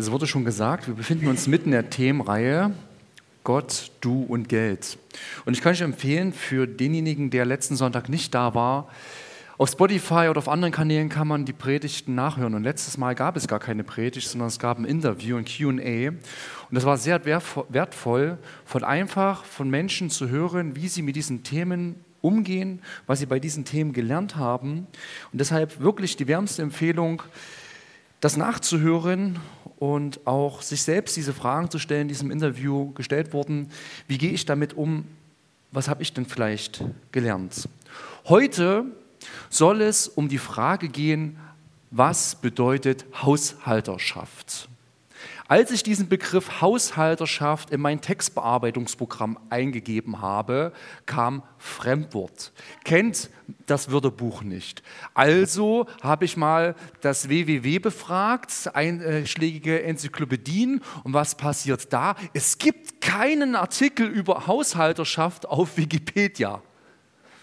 Es wurde schon gesagt, wir befinden uns mitten in der Themenreihe Gott, du und Geld. Und ich kann euch empfehlen, für denjenigen, der letzten Sonntag nicht da war, auf Spotify oder auf anderen Kanälen kann man die Predigten nachhören. Und letztes Mal gab es gar keine Predigt, sondern es gab ein Interview, ein QA. Und das war sehr wertvoll, von einfach von Menschen zu hören, wie sie mit diesen Themen umgehen, was sie bei diesen Themen gelernt haben. Und deshalb wirklich die wärmste Empfehlung, das nachzuhören und auch sich selbst diese Fragen zu stellen, die im Interview gestellt wurden. Wie gehe ich damit um? Was habe ich denn vielleicht gelernt? Heute soll es um die Frage gehen, was bedeutet Haushalterschaft? Als ich diesen Begriff Haushalterschaft in mein Textbearbeitungsprogramm eingegeben habe, kam Fremdwort. Kennt das Wörterbuch nicht. Also habe ich mal das WWW befragt, einschlägige Enzyklopädien. Und was passiert da? Es gibt keinen Artikel über Haushalterschaft auf Wikipedia.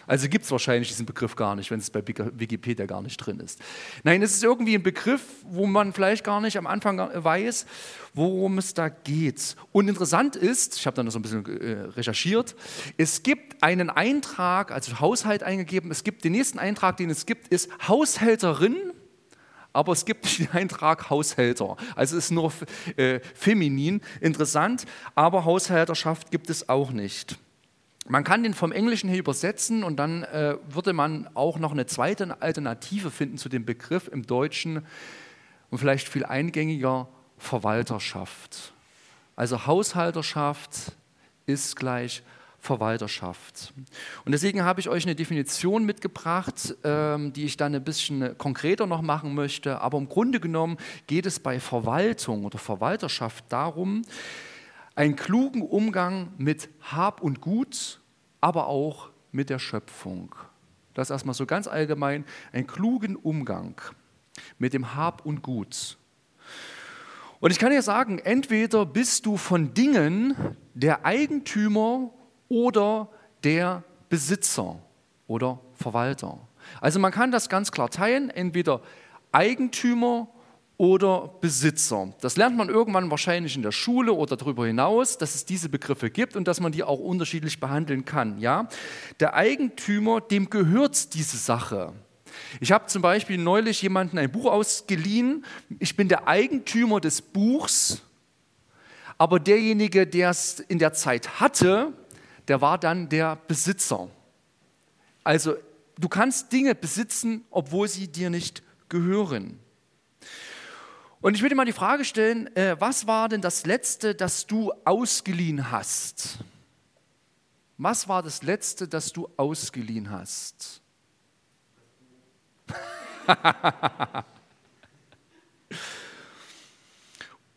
Also gibt es wahrscheinlich diesen Begriff gar nicht, wenn es bei Wikipedia gar nicht drin ist. Nein, es ist irgendwie ein Begriff, wo man vielleicht gar nicht am Anfang weiß, worum es da geht. Und interessant ist, ich habe da noch so ein bisschen äh, recherchiert, es gibt einen Eintrag, also Haushalt eingegeben, es gibt den nächsten Eintrag, den es gibt, ist Haushälterin aber es gibt nicht den Eintrag Haushälter. Also es ist nur äh, feminin, interessant, aber Haushälterschaft gibt es auch nicht. Man kann den vom Englischen her übersetzen und dann äh, würde man auch noch eine zweite Alternative finden zu dem Begriff im Deutschen und vielleicht viel eingängiger Verwalterschaft. Also Haushalterschaft ist gleich Verwalterschaft. Und deswegen habe ich euch eine Definition mitgebracht, ähm, die ich dann ein bisschen konkreter noch machen möchte. Aber im Grunde genommen geht es bei Verwaltung oder Verwalterschaft darum, einen klugen Umgang mit Hab und Gut, aber auch mit der Schöpfung. Das erstmal so ganz allgemein, einen klugen Umgang mit dem Hab und Gut. Und ich kann dir sagen, entweder bist du von Dingen der Eigentümer oder der Besitzer oder Verwalter. Also man kann das ganz klar teilen, entweder Eigentümer oder Besitzer. Das lernt man irgendwann wahrscheinlich in der Schule oder darüber hinaus, dass es diese Begriffe gibt und dass man die auch unterschiedlich behandeln kann. Ja? Der Eigentümer, dem gehört diese Sache. Ich habe zum Beispiel neulich jemanden ein Buch ausgeliehen. Ich bin der Eigentümer des Buchs, aber derjenige, der es in der Zeit hatte, der war dann der Besitzer. Also du kannst Dinge besitzen, obwohl sie dir nicht gehören. Und ich würde mal die Frage stellen, äh, was war denn das Letzte, das du ausgeliehen hast? Was war das Letzte, das du ausgeliehen hast?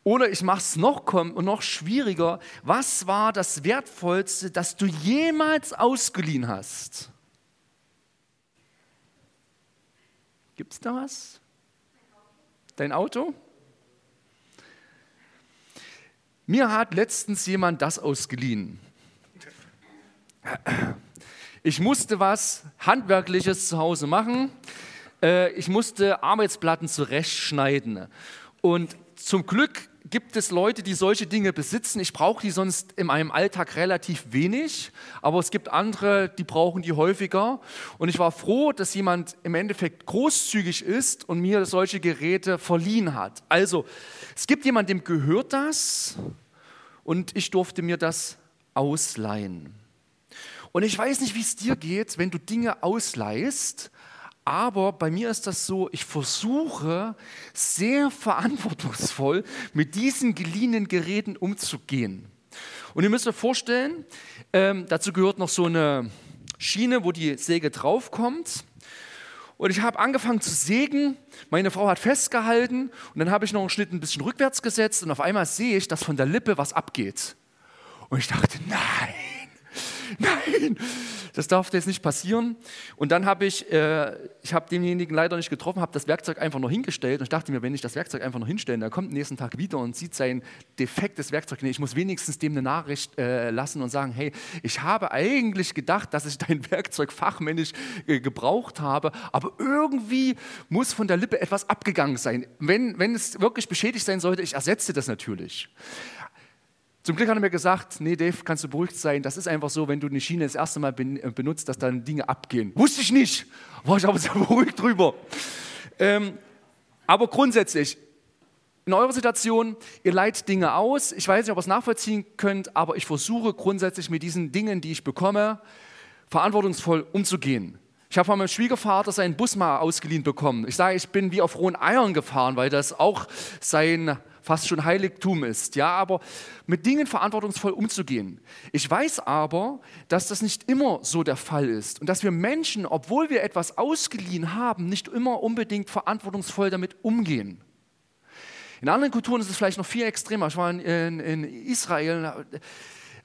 Oder ich mache es noch, noch schwieriger. Was war das Wertvollste, das du jemals ausgeliehen hast? Gibt es da was? Dein Auto? Mir hat letztens jemand das ausgeliehen. Ich musste was Handwerkliches zu Hause machen. Äh, ich musste Arbeitsplatten zurechtschneiden. Und zum Glück gibt es Leute, die solche Dinge besitzen. Ich brauche die sonst in meinem Alltag relativ wenig, aber es gibt andere, die brauchen die häufiger. Und ich war froh, dass jemand im Endeffekt großzügig ist und mir solche Geräte verliehen hat. Also, es gibt jemanden, dem gehört das und ich durfte mir das ausleihen. Und ich weiß nicht, wie es dir geht, wenn du Dinge ausleihst aber bei mir ist das so, ich versuche sehr verantwortungsvoll mit diesen geliehenen Geräten umzugehen. Und ihr müsst euch vorstellen, ähm, dazu gehört noch so eine Schiene, wo die Säge draufkommt. Und ich habe angefangen zu sägen, meine Frau hat festgehalten und dann habe ich noch einen Schnitt ein bisschen rückwärts gesetzt und auf einmal sehe ich, dass von der Lippe was abgeht. Und ich dachte, nein, nein, das darf jetzt nicht passieren. Und dann habe ich, äh, ich habe denjenigen leider nicht getroffen, habe das Werkzeug einfach noch hingestellt und ich dachte mir, wenn ich das Werkzeug einfach noch hinstelle, dann kommt nächsten Tag wieder und sieht sein defektes Werkzeug. Nee, ich muss wenigstens dem eine Nachricht äh, lassen und sagen, hey, ich habe eigentlich gedacht, dass ich dein Werkzeug fachmännisch äh, gebraucht habe, aber irgendwie muss von der Lippe etwas abgegangen sein. Wenn, wenn es wirklich beschädigt sein sollte, ich ersetze das natürlich. Zum Glück hat er mir gesagt, nee Dave, kannst du beruhigt sein, das ist einfach so, wenn du eine Schiene das erste Mal äh, benutzt, dass dann Dinge abgehen. Wusste ich nicht, war ich aber sehr beruhigt drüber. Ähm, aber grundsätzlich, in eurer Situation, ihr leitet Dinge aus. Ich weiß nicht, ob ihr es nachvollziehen könnt, aber ich versuche grundsätzlich mit diesen Dingen, die ich bekomme, verantwortungsvoll umzugehen. Ich habe von meinem Schwiegervater seinen Bus mal ausgeliehen bekommen. Ich sage, ich bin wie auf rohen Eiern gefahren, weil das auch sein fast schon Heiligtum ist. Ja, aber mit Dingen verantwortungsvoll umzugehen. Ich weiß aber, dass das nicht immer so der Fall ist und dass wir Menschen, obwohl wir etwas ausgeliehen haben, nicht immer unbedingt verantwortungsvoll damit umgehen. In anderen Kulturen ist es vielleicht noch viel extremer. Ich war in, in, in Israel.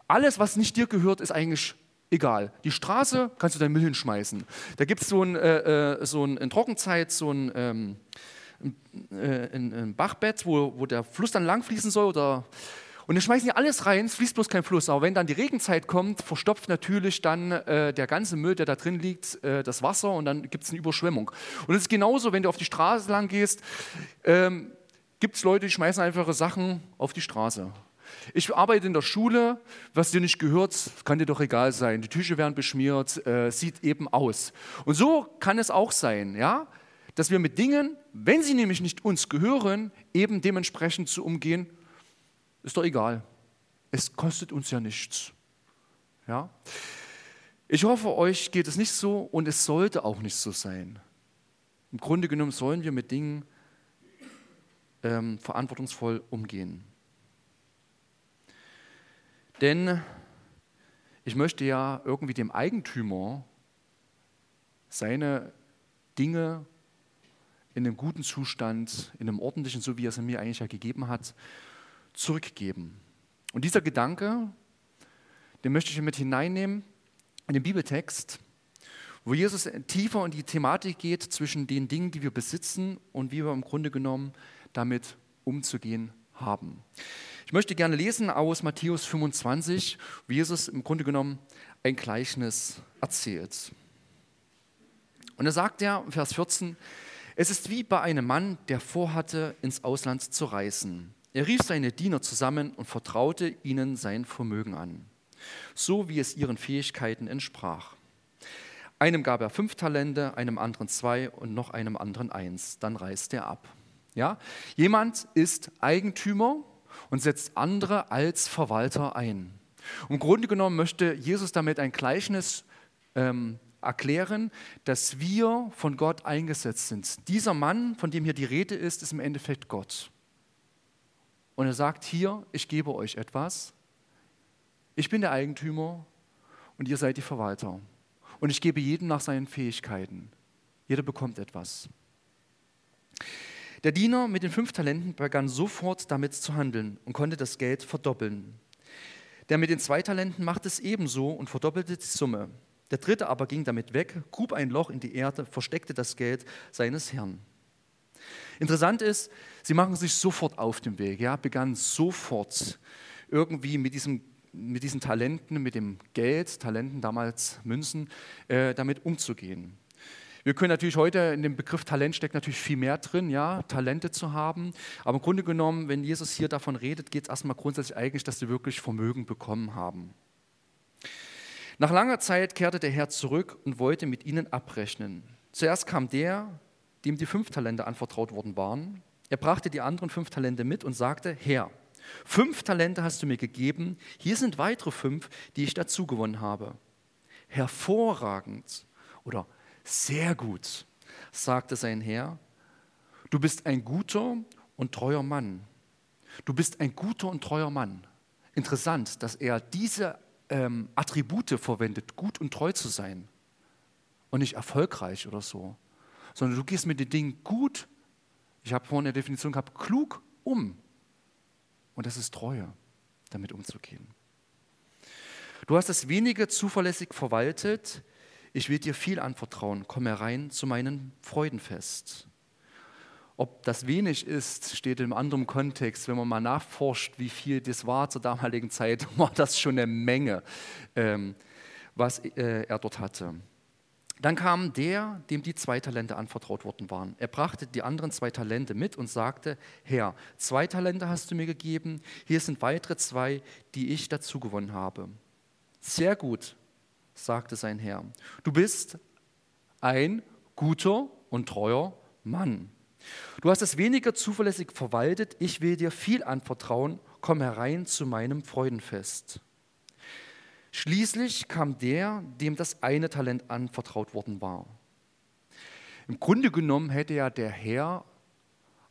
Alles, was nicht dir gehört, ist eigentlich egal. Die Straße kannst du deinen Müll hinschmeißen. Da gibt es so, ein, äh, äh, so ein, in Trockenzeit so ein, ähm, ein, ein, ein Bachbett, wo, wo der Fluss dann langfließen soll oder und dann schmeißen die alles rein, es fließt bloß kein Fluss. Aber wenn dann die Regenzeit kommt, verstopft natürlich dann äh, der ganze Müll, der da drin liegt, äh, das Wasser und dann gibt es eine Überschwemmung. Und es ist genauso, wenn du auf die Straße lang gehst, ähm, gibt es Leute, die schmeißen einfache Sachen auf die Straße. Ich arbeite in der Schule, was dir nicht gehört, kann dir doch egal sein. Die Tische werden beschmiert, äh, sieht eben aus. Und so kann es auch sein, ja, dass wir mit Dingen, wenn sie nämlich nicht uns gehören, eben dementsprechend zu umgehen, ist doch egal. Es kostet uns ja nichts. Ja? Ich hoffe, euch geht es nicht so und es sollte auch nicht so sein. Im Grunde genommen sollen wir mit Dingen ähm, verantwortungsvoll umgehen. Denn ich möchte ja irgendwie dem Eigentümer seine Dinge in einem guten Zustand, in einem ordentlichen, so wie er es mir eigentlich ja gegeben hat, zurückgeben. Und dieser Gedanke, den möchte ich mit hineinnehmen in den Bibeltext, wo Jesus tiefer in die Thematik geht zwischen den Dingen, die wir besitzen und wie wir im Grunde genommen damit umzugehen haben. Ich möchte gerne lesen aus Matthäus 25, wie Jesus im Grunde genommen ein Gleichnis erzählt. Und er sagt ja, Vers 14, es ist wie bei einem Mann, der vorhatte, ins Ausland zu reisen. Er rief seine Diener zusammen und vertraute ihnen sein Vermögen an, so wie es ihren Fähigkeiten entsprach. Einem gab er fünf Talente, einem anderen zwei und noch einem anderen eins. Dann reiste er ab. Ja? Jemand ist Eigentümer und setzt andere als Verwalter ein. Im Grunde genommen möchte Jesus damit ein Gleichnis ähm, erklären, dass wir von Gott eingesetzt sind. Dieser Mann, von dem hier die Rede ist, ist im Endeffekt Gott. Und er sagt hier, ich gebe euch etwas. Ich bin der Eigentümer und ihr seid die Verwalter. Und ich gebe jedem nach seinen Fähigkeiten. Jeder bekommt etwas. Der Diener mit den fünf Talenten begann sofort damit zu handeln und konnte das Geld verdoppeln. Der mit den zwei Talenten machte es ebenso und verdoppelte die Summe. Der dritte aber ging damit weg, grub ein Loch in die Erde, versteckte das Geld seines Herrn. Interessant ist, sie machen sich sofort auf den Weg, ja, begannen sofort irgendwie mit, diesem, mit diesen Talenten, mit dem Geld, Talenten damals Münzen, äh, damit umzugehen. Wir können natürlich heute in dem Begriff Talent steckt natürlich viel mehr drin, ja, Talente zu haben. Aber im Grunde genommen, wenn Jesus hier davon redet, geht es erstmal grundsätzlich eigentlich, dass sie wirklich Vermögen bekommen haben. Nach langer Zeit kehrte der Herr zurück und wollte mit ihnen abrechnen. Zuerst kam der, dem die fünf Talente anvertraut worden waren. Er brachte die anderen fünf Talente mit und sagte, Herr, fünf Talente hast du mir gegeben, hier sind weitere fünf, die ich dazu gewonnen habe. Hervorragend oder sehr gut, sagte sein Herr. Du bist ein guter und treuer Mann. Du bist ein guter und treuer Mann. Interessant, dass er diese ähm, Attribute verwendet, gut und treu zu sein. Und nicht erfolgreich oder so. Sondern du gehst mit den Dingen gut, ich habe vorhin eine Definition gehabt, klug um. Und das ist Treue, damit umzugehen. Du hast das wenige zuverlässig verwaltet. Ich will dir viel anvertrauen. Komm herein zu meinem Freudenfest. Ob das wenig ist, steht im anderen Kontext. Wenn man mal nachforscht, wie viel das war zur damaligen Zeit, war das schon eine Menge, ähm, was äh, er dort hatte. Dann kam der, dem die zwei Talente anvertraut worden waren. Er brachte die anderen zwei Talente mit und sagte, Herr, zwei Talente hast du mir gegeben, hier sind weitere zwei, die ich dazu gewonnen habe. Sehr gut, sagte sein Herr. Du bist ein guter und treuer Mann. Du hast es weniger zuverlässig verwaltet, ich will dir viel anvertrauen, komm herein zu meinem Freudenfest. Schließlich kam der, dem das eine Talent anvertraut worden war. Im Grunde genommen hätte ja der Herr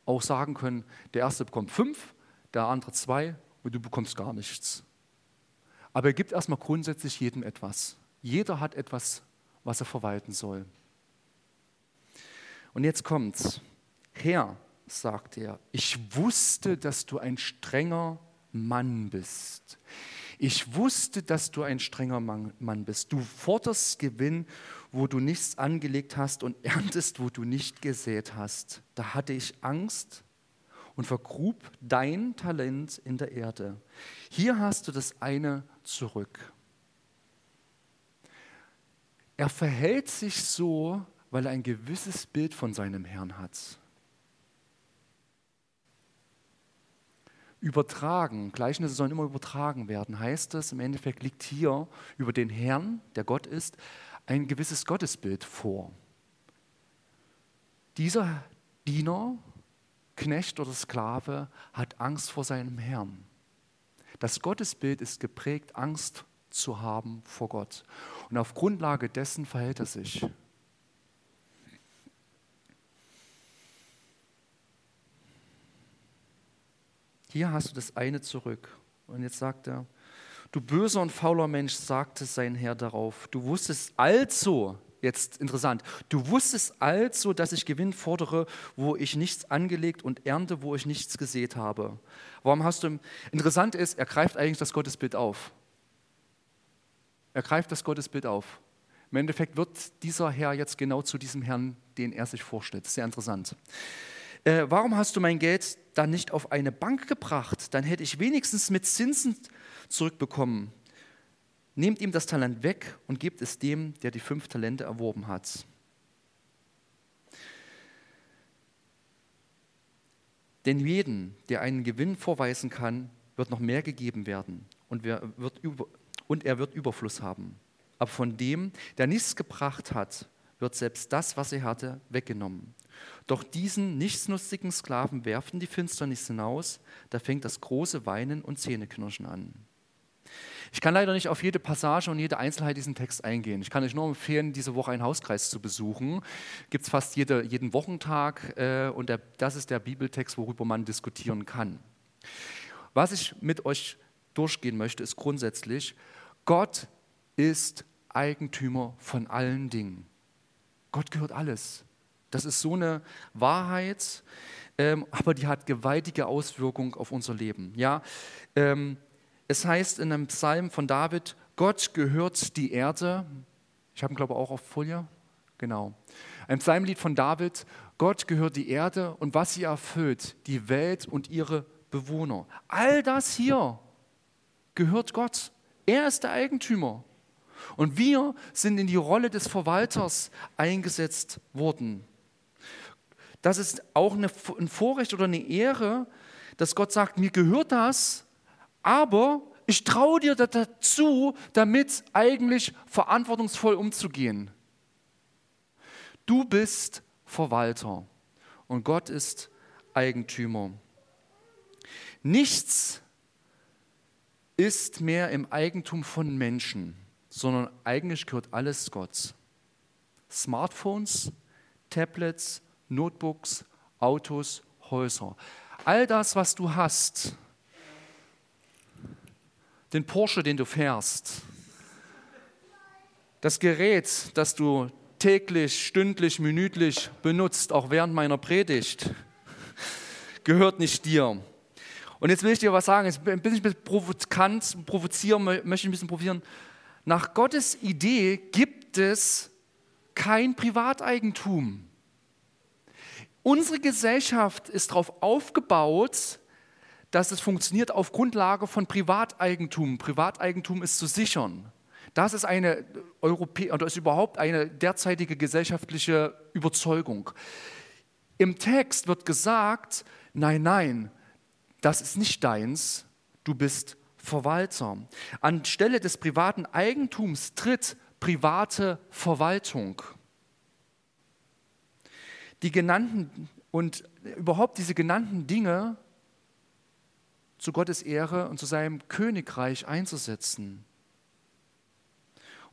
auch sagen können, der erste bekommt fünf, der andere zwei und du bekommst gar nichts. Aber er gibt erstmal grundsätzlich jedem etwas. Jeder hat etwas, was er verwalten soll. Und jetzt kommt's. Herr, sagt er, ich wusste, dass du ein strenger Mann bist. Ich wusste, dass du ein strenger Mann bist. Du forderst Gewinn, wo du nichts angelegt hast und erntest, wo du nicht gesät hast. Da hatte ich Angst und vergrub dein Talent in der Erde. Hier hast du das eine zurück. Er verhält sich so, weil er ein gewisses Bild von seinem Herrn hat. Übertragen, Gleichnisse sollen immer übertragen werden, heißt es, im Endeffekt liegt hier über den Herrn, der Gott ist, ein gewisses Gottesbild vor. Dieser Diener, Knecht oder Sklave hat Angst vor seinem Herrn. Das Gottesbild ist geprägt, Angst zu haben vor Gott. Und auf Grundlage dessen verhält er sich. Hier hast du das eine zurück. Und jetzt sagt er, du böser und fauler Mensch, sagte sein Herr darauf, du wusstest also, jetzt interessant, du wusstest also, dass ich Gewinn fordere, wo ich nichts angelegt und ernte, wo ich nichts gesät habe. Warum hast du, interessant ist, er greift eigentlich das Gottesbild auf. Er greift das Gottesbild auf. Im Endeffekt wird dieser Herr jetzt genau zu diesem Herrn, den er sich vorstellt. Sehr interessant äh, warum hast du mein Geld dann nicht auf eine Bank gebracht? Dann hätte ich wenigstens mit Zinsen zurückbekommen. Nehmt ihm das Talent weg und gebt es dem, der die fünf Talente erworben hat. Denn jeden, der einen Gewinn vorweisen kann, wird noch mehr gegeben werden und, wird über, und er wird Überfluss haben. Aber von dem, der nichts gebracht hat, wird selbst das, was er hatte, weggenommen. Doch diesen nichtsnutzigen Sklaven werfen die Finsternis hinaus, da fängt das große Weinen und Zähneknirschen an. Ich kann leider nicht auf jede Passage und jede Einzelheit diesen Text eingehen. Ich kann euch nur empfehlen, diese Woche einen Hauskreis zu besuchen. Gibt es fast jede, jeden Wochentag äh, und der, das ist der Bibeltext, worüber man diskutieren kann. Was ich mit euch durchgehen möchte, ist grundsätzlich, Gott ist Eigentümer von allen Dingen. Gott gehört alles. Das ist so eine Wahrheit, ähm, aber die hat gewaltige Auswirkungen auf unser Leben. Ja, ähm, es heißt in einem Psalm von David: Gott gehört die Erde. Ich habe ihn glaube auch auf Folie. Genau. Ein Psalmlied von David: Gott gehört die Erde und was sie erfüllt, die Welt und ihre Bewohner. All das hier gehört Gott. Er ist der Eigentümer. Und wir sind in die Rolle des Verwalters eingesetzt worden. Das ist auch eine, ein Vorrecht oder eine Ehre, dass Gott sagt, mir gehört das, aber ich traue dir dazu, damit eigentlich verantwortungsvoll umzugehen. Du bist Verwalter und Gott ist Eigentümer. Nichts ist mehr im Eigentum von Menschen sondern eigentlich gehört alles Gott. Smartphones, Tablets, Notebooks, Autos, Häuser. All das, was du hast, den Porsche, den du fährst, das Gerät, das du täglich, stündlich, minütlich benutzt, auch während meiner Predigt, gehört nicht dir. Und jetzt will ich dir was sagen, jetzt bin ich ein bisschen provokant, provozieren, möchte ich ein bisschen probieren. Nach Gottes Idee gibt es kein Privateigentum. Unsere Gesellschaft ist darauf aufgebaut, dass es funktioniert auf Grundlage von Privateigentum. Privateigentum ist zu sichern. Das ist eine Europä oder ist überhaupt eine derzeitige gesellschaftliche Überzeugung. Im Text wird gesagt, nein, nein, das ist nicht deins, du bist Verwalter. Anstelle des privaten Eigentums tritt private Verwaltung. Die genannten und überhaupt diese genannten Dinge zu Gottes Ehre und zu seinem Königreich einzusetzen.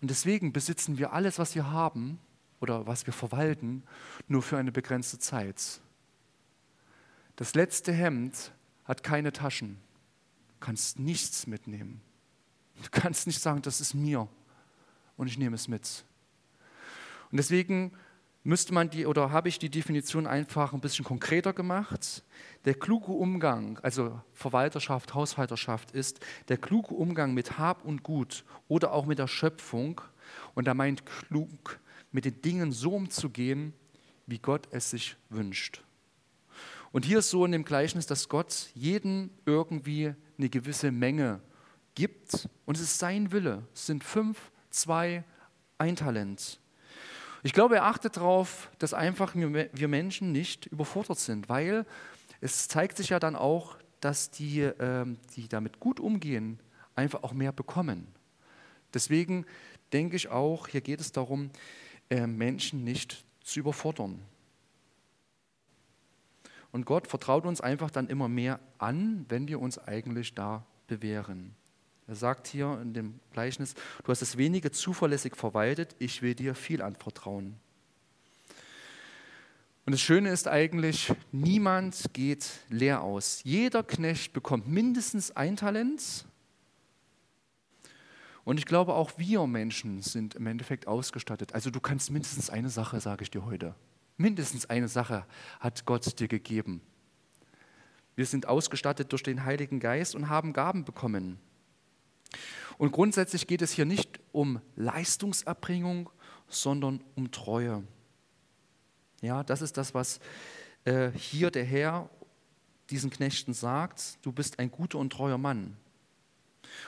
Und deswegen besitzen wir alles, was wir haben oder was wir verwalten, nur für eine begrenzte Zeit. Das letzte Hemd hat keine Taschen. Du kannst nichts mitnehmen. Du kannst nicht sagen, das ist mir und ich nehme es mit. Und deswegen müsste man die oder habe ich die Definition einfach ein bisschen konkreter gemacht. Der kluge Umgang, also Verwalterschaft, Haushalterschaft ist der kluge Umgang mit Hab und Gut oder auch mit der Schöpfung. Und er meint klug, mit den Dingen so umzugehen, wie Gott es sich wünscht. Und hier ist so in dem Gleichnis, dass Gott jeden irgendwie eine gewisse Menge gibt und es ist sein Wille. Es sind fünf, zwei, ein Talent. Ich glaube, er achtet darauf, dass einfach wir Menschen nicht überfordert sind, weil es zeigt sich ja dann auch, dass die, ähm, die damit gut umgehen, einfach auch mehr bekommen. Deswegen denke ich auch, hier geht es darum, äh, Menschen nicht zu überfordern. Und Gott vertraut uns einfach dann immer mehr an, wenn wir uns eigentlich da bewähren. Er sagt hier in dem Gleichnis, du hast das wenige zuverlässig verwaltet, ich will dir viel anvertrauen. Und das Schöne ist eigentlich, niemand geht leer aus. Jeder Knecht bekommt mindestens ein Talent. Und ich glaube, auch wir Menschen sind im Endeffekt ausgestattet. Also du kannst mindestens eine Sache, sage ich dir heute. Mindestens eine Sache hat Gott dir gegeben. Wir sind ausgestattet durch den Heiligen Geist und haben Gaben bekommen. Und grundsätzlich geht es hier nicht um Leistungserbringung, sondern um Treue. Ja, das ist das, was äh, hier der Herr diesen Knechten sagt. Du bist ein guter und treuer Mann.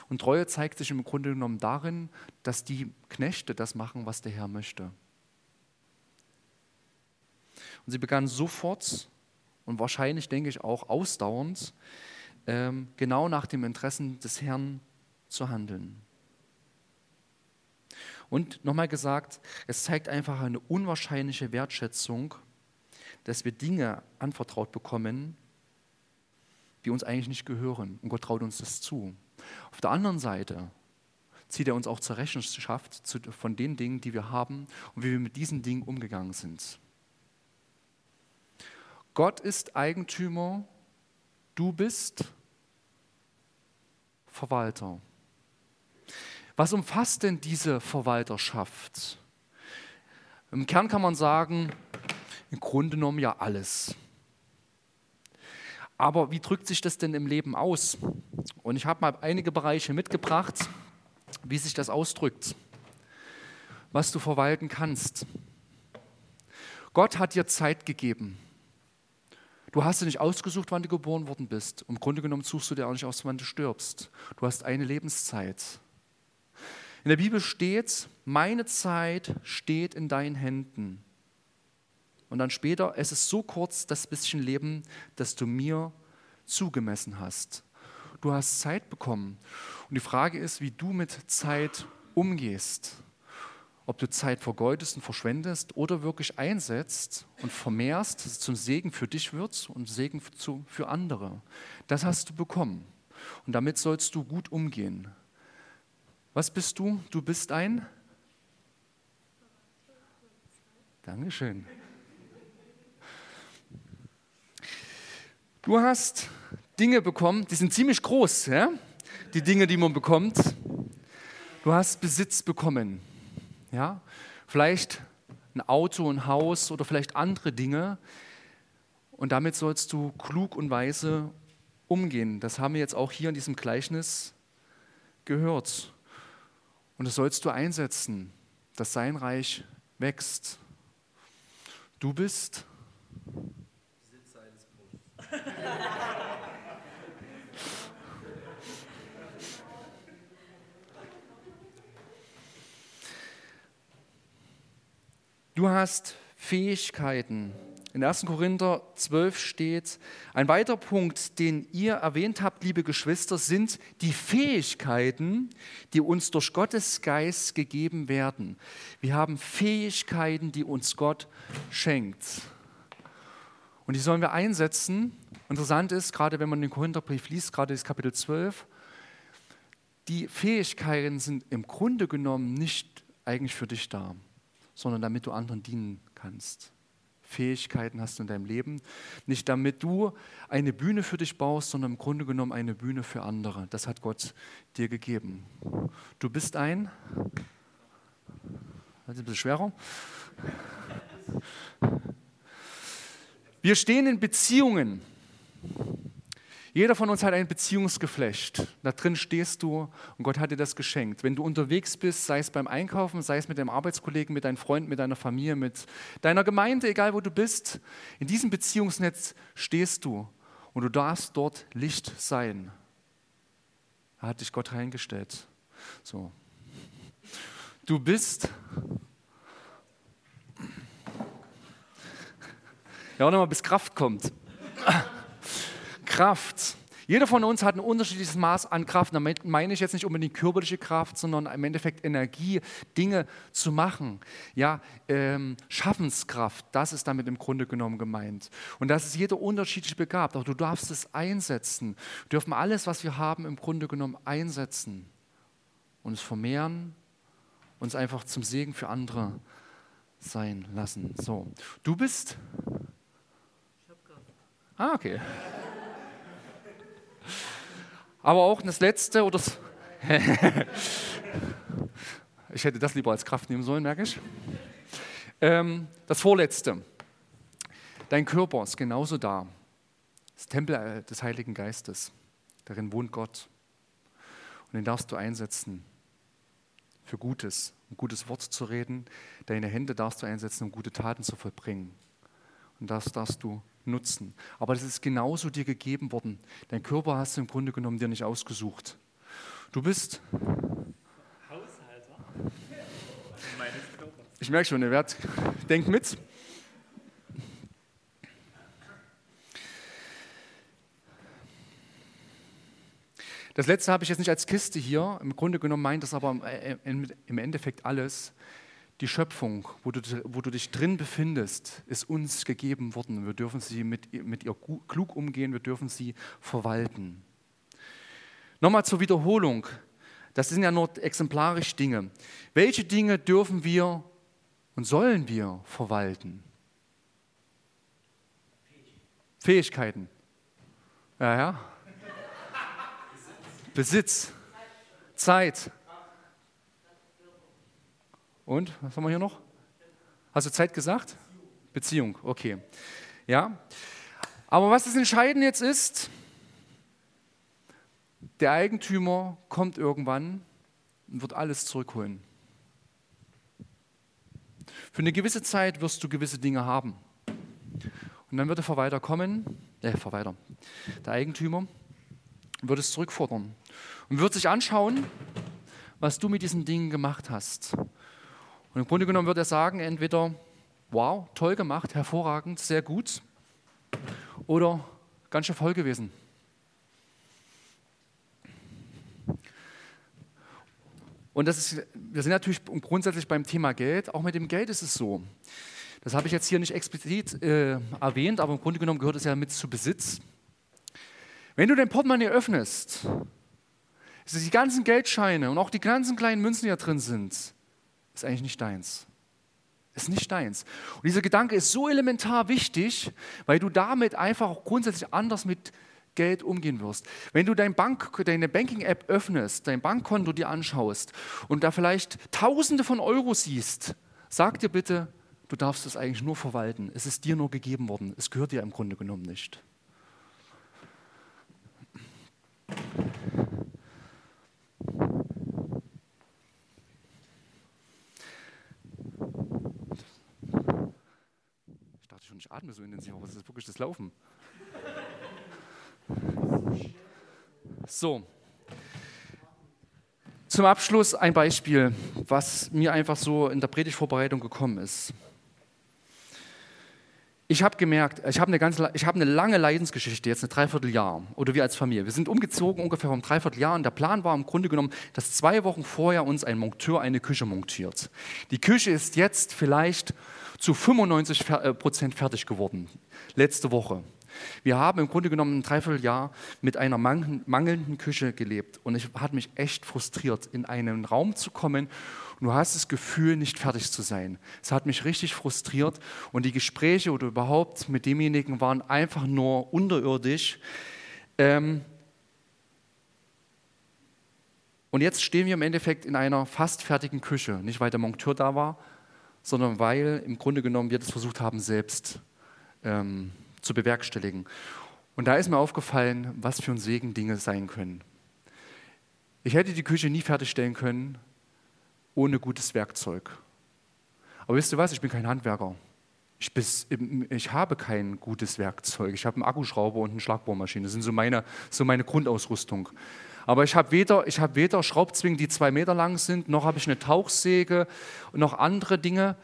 Und Treue zeigt sich im Grunde genommen darin, dass die Knechte das machen, was der Herr möchte. Und sie begannen sofort und wahrscheinlich, denke ich, auch ausdauernd, ähm, genau nach dem Interessen des Herrn zu handeln. Und nochmal gesagt, es zeigt einfach eine unwahrscheinliche Wertschätzung, dass wir Dinge anvertraut bekommen, die uns eigentlich nicht gehören. Und Gott traut uns das zu. Auf der anderen Seite zieht er uns auch zur Rechenschaft von den Dingen, die wir haben und wie wir mit diesen Dingen umgegangen sind. Gott ist Eigentümer, du bist Verwalter. Was umfasst denn diese Verwalterschaft? Im Kern kann man sagen, im Grunde genommen ja alles. Aber wie drückt sich das denn im Leben aus? Und ich habe mal einige Bereiche mitgebracht, wie sich das ausdrückt, was du verwalten kannst. Gott hat dir Zeit gegeben. Du hast dir nicht ausgesucht, wann du geboren worden bist. Im Grunde genommen suchst du dir auch nicht aus, wann du stirbst. Du hast eine Lebenszeit. In der Bibel steht, meine Zeit steht in deinen Händen. Und dann später, es ist so kurz, das bisschen Leben, das du mir zugemessen hast. Du hast Zeit bekommen. Und die Frage ist, wie du mit Zeit umgehst ob du Zeit vergeudest und verschwendest oder wirklich einsetzt und vermehrst, dass es zum Segen für dich wird und Segen für andere. Das hast du bekommen. Und damit sollst du gut umgehen. Was bist du? Du bist ein? Dankeschön. Du hast Dinge bekommen, die sind ziemlich groß, ja? die Dinge, die man bekommt. Du hast Besitz bekommen. Ja? Vielleicht ein Auto, ein Haus oder vielleicht andere Dinge. Und damit sollst du klug und weise umgehen. Das haben wir jetzt auch hier in diesem Gleichnis gehört. Und das sollst du einsetzen, dass sein Reich wächst. Du bist Besitz seines Du hast Fähigkeiten. In 1. Korinther 12 steht, ein weiterer Punkt, den ihr erwähnt habt, liebe Geschwister, sind die Fähigkeiten, die uns durch Gottes Geist gegeben werden. Wir haben Fähigkeiten, die uns Gott schenkt. Und die sollen wir einsetzen. Interessant ist, gerade wenn man den Korintherbrief liest, gerade das Kapitel 12, die Fähigkeiten sind im Grunde genommen nicht eigentlich für dich da sondern damit du anderen dienen kannst. Fähigkeiten hast du in deinem Leben. Nicht damit du eine Bühne für dich baust, sondern im Grunde genommen eine Bühne für andere. Das hat Gott dir gegeben. Du bist ein, das ist ein bisschen schwerer. Wir stehen in Beziehungen. Jeder von uns hat ein Beziehungsgeflecht. Da drin stehst du und Gott hat dir das geschenkt. Wenn du unterwegs bist, sei es beim Einkaufen, sei es mit deinem Arbeitskollegen, mit deinen Freunden, mit deiner Familie, mit deiner Gemeinde, egal wo du bist, in diesem Beziehungsnetz stehst du und du darfst dort Licht sein. Da hat dich Gott reingestellt. So. Du bist Ja, nochmal, bis Kraft kommt. Kraft. Jeder von uns hat ein unterschiedliches Maß an Kraft. Damit meine ich jetzt nicht unbedingt körperliche Kraft, sondern im Endeffekt Energie, Dinge zu machen. Ja, ähm, Schaffenskraft, das ist damit im Grunde genommen gemeint. Und das ist jeder unterschiedlich begabt. Auch du darfst es einsetzen. Wir dürfen alles, was wir haben, im Grunde genommen einsetzen und es vermehren, uns einfach zum Segen für andere sein lassen. So, du bist. Ich habe Kraft. Ah, okay. Aber auch das letzte oder das ich hätte das lieber als Kraft nehmen sollen, merke ich. Ähm, das vorletzte. Dein Körper ist genauso da. Das Tempel des Heiligen Geistes. Darin wohnt Gott. Und den darfst du einsetzen für Gutes, um gutes Wort zu reden. Deine Hände darfst du einsetzen, um gute Taten zu vollbringen. Und das darfst du nutzen. Aber das ist genauso dir gegeben worden. Dein Körper hast du im Grunde genommen dir nicht ausgesucht. Du bist Haushalter. Ich merke schon, ihr werdet, denkt mit. Das letzte habe ich jetzt nicht als Kiste hier. Im Grunde genommen meint das aber im Endeffekt alles. Die Schöpfung, wo du, wo du dich drin befindest, ist uns gegeben worden. Wir dürfen sie mit, mit ihr klug umgehen, wir dürfen sie verwalten. Nochmal zur Wiederholung. Das sind ja nur exemplarisch Dinge. Welche Dinge dürfen wir und sollen wir verwalten? Fähigkeiten. Ja, ja. Besitz. Zeit. Und, was haben wir hier noch? Hast du Zeit gesagt? Beziehung, okay. Ja. Aber was das Entscheidende jetzt ist, der Eigentümer kommt irgendwann und wird alles zurückholen. Für eine gewisse Zeit wirst du gewisse Dinge haben. Und dann wird der Verwalter kommen, äh, Verwalter, der Eigentümer, wird es zurückfordern und wird sich anschauen, was du mit diesen Dingen gemacht hast. Und im Grunde genommen würde er sagen, entweder, wow, toll gemacht, hervorragend, sehr gut, oder ganz schön voll gewesen. Und das ist, wir sind natürlich grundsätzlich beim Thema Geld. Auch mit dem Geld ist es so. Das habe ich jetzt hier nicht explizit äh, erwähnt, aber im Grunde genommen gehört es ja mit zu Besitz. Wenn du dein Portemonnaie öffnest, die ganzen Geldscheine und auch die ganzen kleinen Münzen, die da drin sind, ist eigentlich nicht deins. Ist nicht deins. Und dieser Gedanke ist so elementar wichtig, weil du damit einfach grundsätzlich anders mit Geld umgehen wirst. Wenn du dein Bank, deine Banking-App öffnest, dein Bankkonto dir anschaust und da vielleicht Tausende von Euro siehst, sag dir bitte, du darfst es eigentlich nur verwalten. Es ist dir nur gegeben worden. Es gehört dir im Grunde genommen nicht. Atme so intensiv, aber es ist wirklich das Laufen. So. Zum Abschluss ein Beispiel, was mir einfach so in der Predigtvorbereitung gekommen ist. Ich habe gemerkt, ich habe eine, ich habe eine lange Leidensgeschichte, jetzt ein Dreivierteljahr, oder wir als Familie. Wir sind umgezogen ungefähr vom Dreivierteljahr und der Plan war im Grunde genommen, dass zwei Wochen vorher uns ein Monteur eine Küche montiert. Die Küche ist jetzt vielleicht zu 95 äh, Prozent fertig geworden, letzte Woche. Wir haben im Grunde genommen ein Dreivierteljahr mit einer mangelnden Küche gelebt und es hat mich echt frustriert, in einen Raum zu kommen und du hast das Gefühl, nicht fertig zu sein. Es hat mich richtig frustriert und die Gespräche oder überhaupt mit demjenigen waren einfach nur unterirdisch. Ähm und jetzt stehen wir im Endeffekt in einer fast fertigen Küche, nicht weil der Monteur da war, sondern weil im Grunde genommen wir das versucht haben, selbst ähm, zu bewerkstelligen. Und da ist mir aufgefallen, was für ein Segen Dinge sein können. Ich hätte die Küche nie fertigstellen können ohne gutes Werkzeug. Aber wisst ihr was, ich bin kein Handwerker. Ich, bis, ich habe kein gutes Werkzeug. Ich habe einen Akkuschrauber und eine Schlagbohrmaschine. Das sind so meine, so meine Grundausrüstung. Aber ich habe weder, habe weder Schraubzwingen, die zwei Meter lang sind, noch habe ich eine Tauchsäge und noch andere Dinge.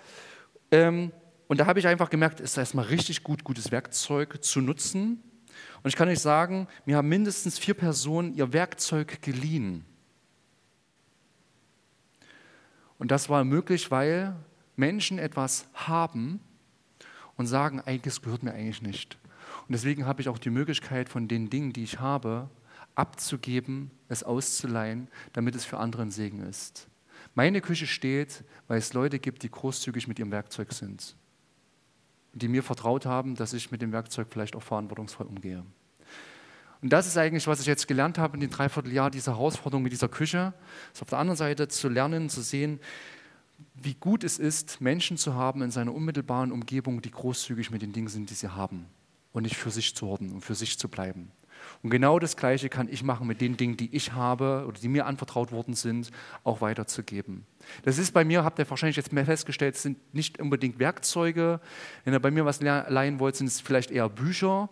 Ähm, und da habe ich einfach gemerkt, es ist erstmal richtig gut, gutes Werkzeug zu nutzen. Und ich kann euch sagen, mir haben mindestens vier Personen ihr Werkzeug geliehen. Und das war möglich, weil Menschen etwas haben und sagen, eigentlich gehört mir eigentlich nicht. Und deswegen habe ich auch die Möglichkeit, von den Dingen, die ich habe, abzugeben, es auszuleihen, damit es für andere ein Segen ist. Meine Küche steht, weil es Leute gibt, die großzügig mit ihrem Werkzeug sind die mir vertraut haben, dass ich mit dem Werkzeug vielleicht auch verantwortungsvoll umgehe. Und das ist eigentlich, was ich jetzt gelernt habe in den Dreivierteljahr, diese Herausforderung mit dieser Küche. Ist auf der anderen Seite zu lernen, zu sehen, wie gut es ist, Menschen zu haben in seiner unmittelbaren Umgebung, die großzügig mit den Dingen sind, die sie haben und nicht für sich zu horten und für sich zu bleiben. Und genau das Gleiche kann ich machen mit den Dingen, die ich habe oder die mir anvertraut worden sind, auch weiterzugeben. Das ist bei mir, habt ihr wahrscheinlich jetzt mehr festgestellt, sind nicht unbedingt Werkzeuge. Wenn ihr bei mir was leihen wollt, sind es vielleicht eher Bücher.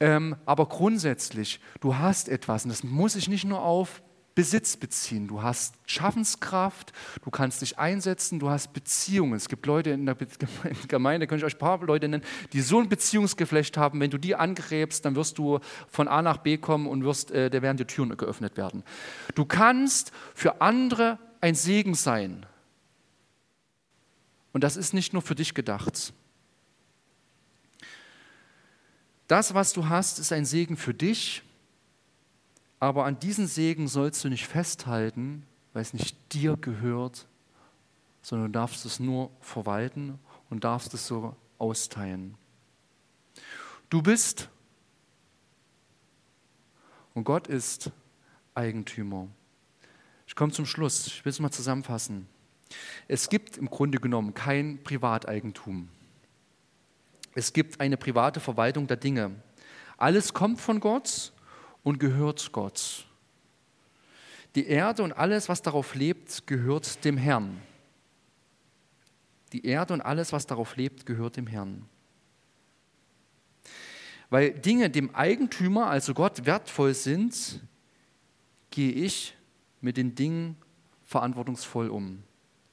Ähm, aber grundsätzlich, du hast etwas und das muss sich nicht nur auf Besitz beziehen. Du hast Schaffenskraft, du kannst dich einsetzen, du hast Beziehungen. Es gibt Leute in der Gemeinde, kann ich euch ein paar Leute nennen, die so ein Beziehungsgeflecht haben, wenn du die angräbst, dann wirst du von A nach B kommen und wirst, äh, da werden die Türen geöffnet werden. Du kannst für andere ein Segen sein. Und das ist nicht nur für dich gedacht. Das, was du hast, ist ein Segen für dich aber an diesen Segen sollst du nicht festhalten, weil es nicht dir gehört, sondern du darfst es nur verwalten und darfst es so austeilen. Du bist und Gott ist Eigentümer. Ich komme zum Schluss. Ich will es mal zusammenfassen. Es gibt im Grunde genommen kein Privateigentum. Es gibt eine private Verwaltung der Dinge. Alles kommt von Gott und gehört Gott. Die Erde und alles, was darauf lebt, gehört dem Herrn. Die Erde und alles, was darauf lebt, gehört dem Herrn. Weil Dinge dem Eigentümer, also Gott, wertvoll sind, gehe ich mit den Dingen verantwortungsvoll um.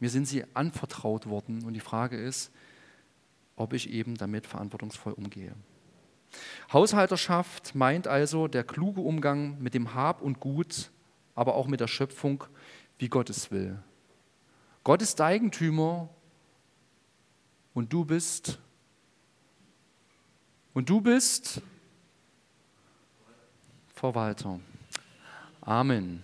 Mir sind sie anvertraut worden und die Frage ist, ob ich eben damit verantwortungsvoll umgehe. Haushalterschaft meint also der kluge Umgang mit dem Hab und Gut, aber auch mit der Schöpfung, wie Gott es will. Gott ist Eigentümer und du bist und du bist Verwalter. Amen.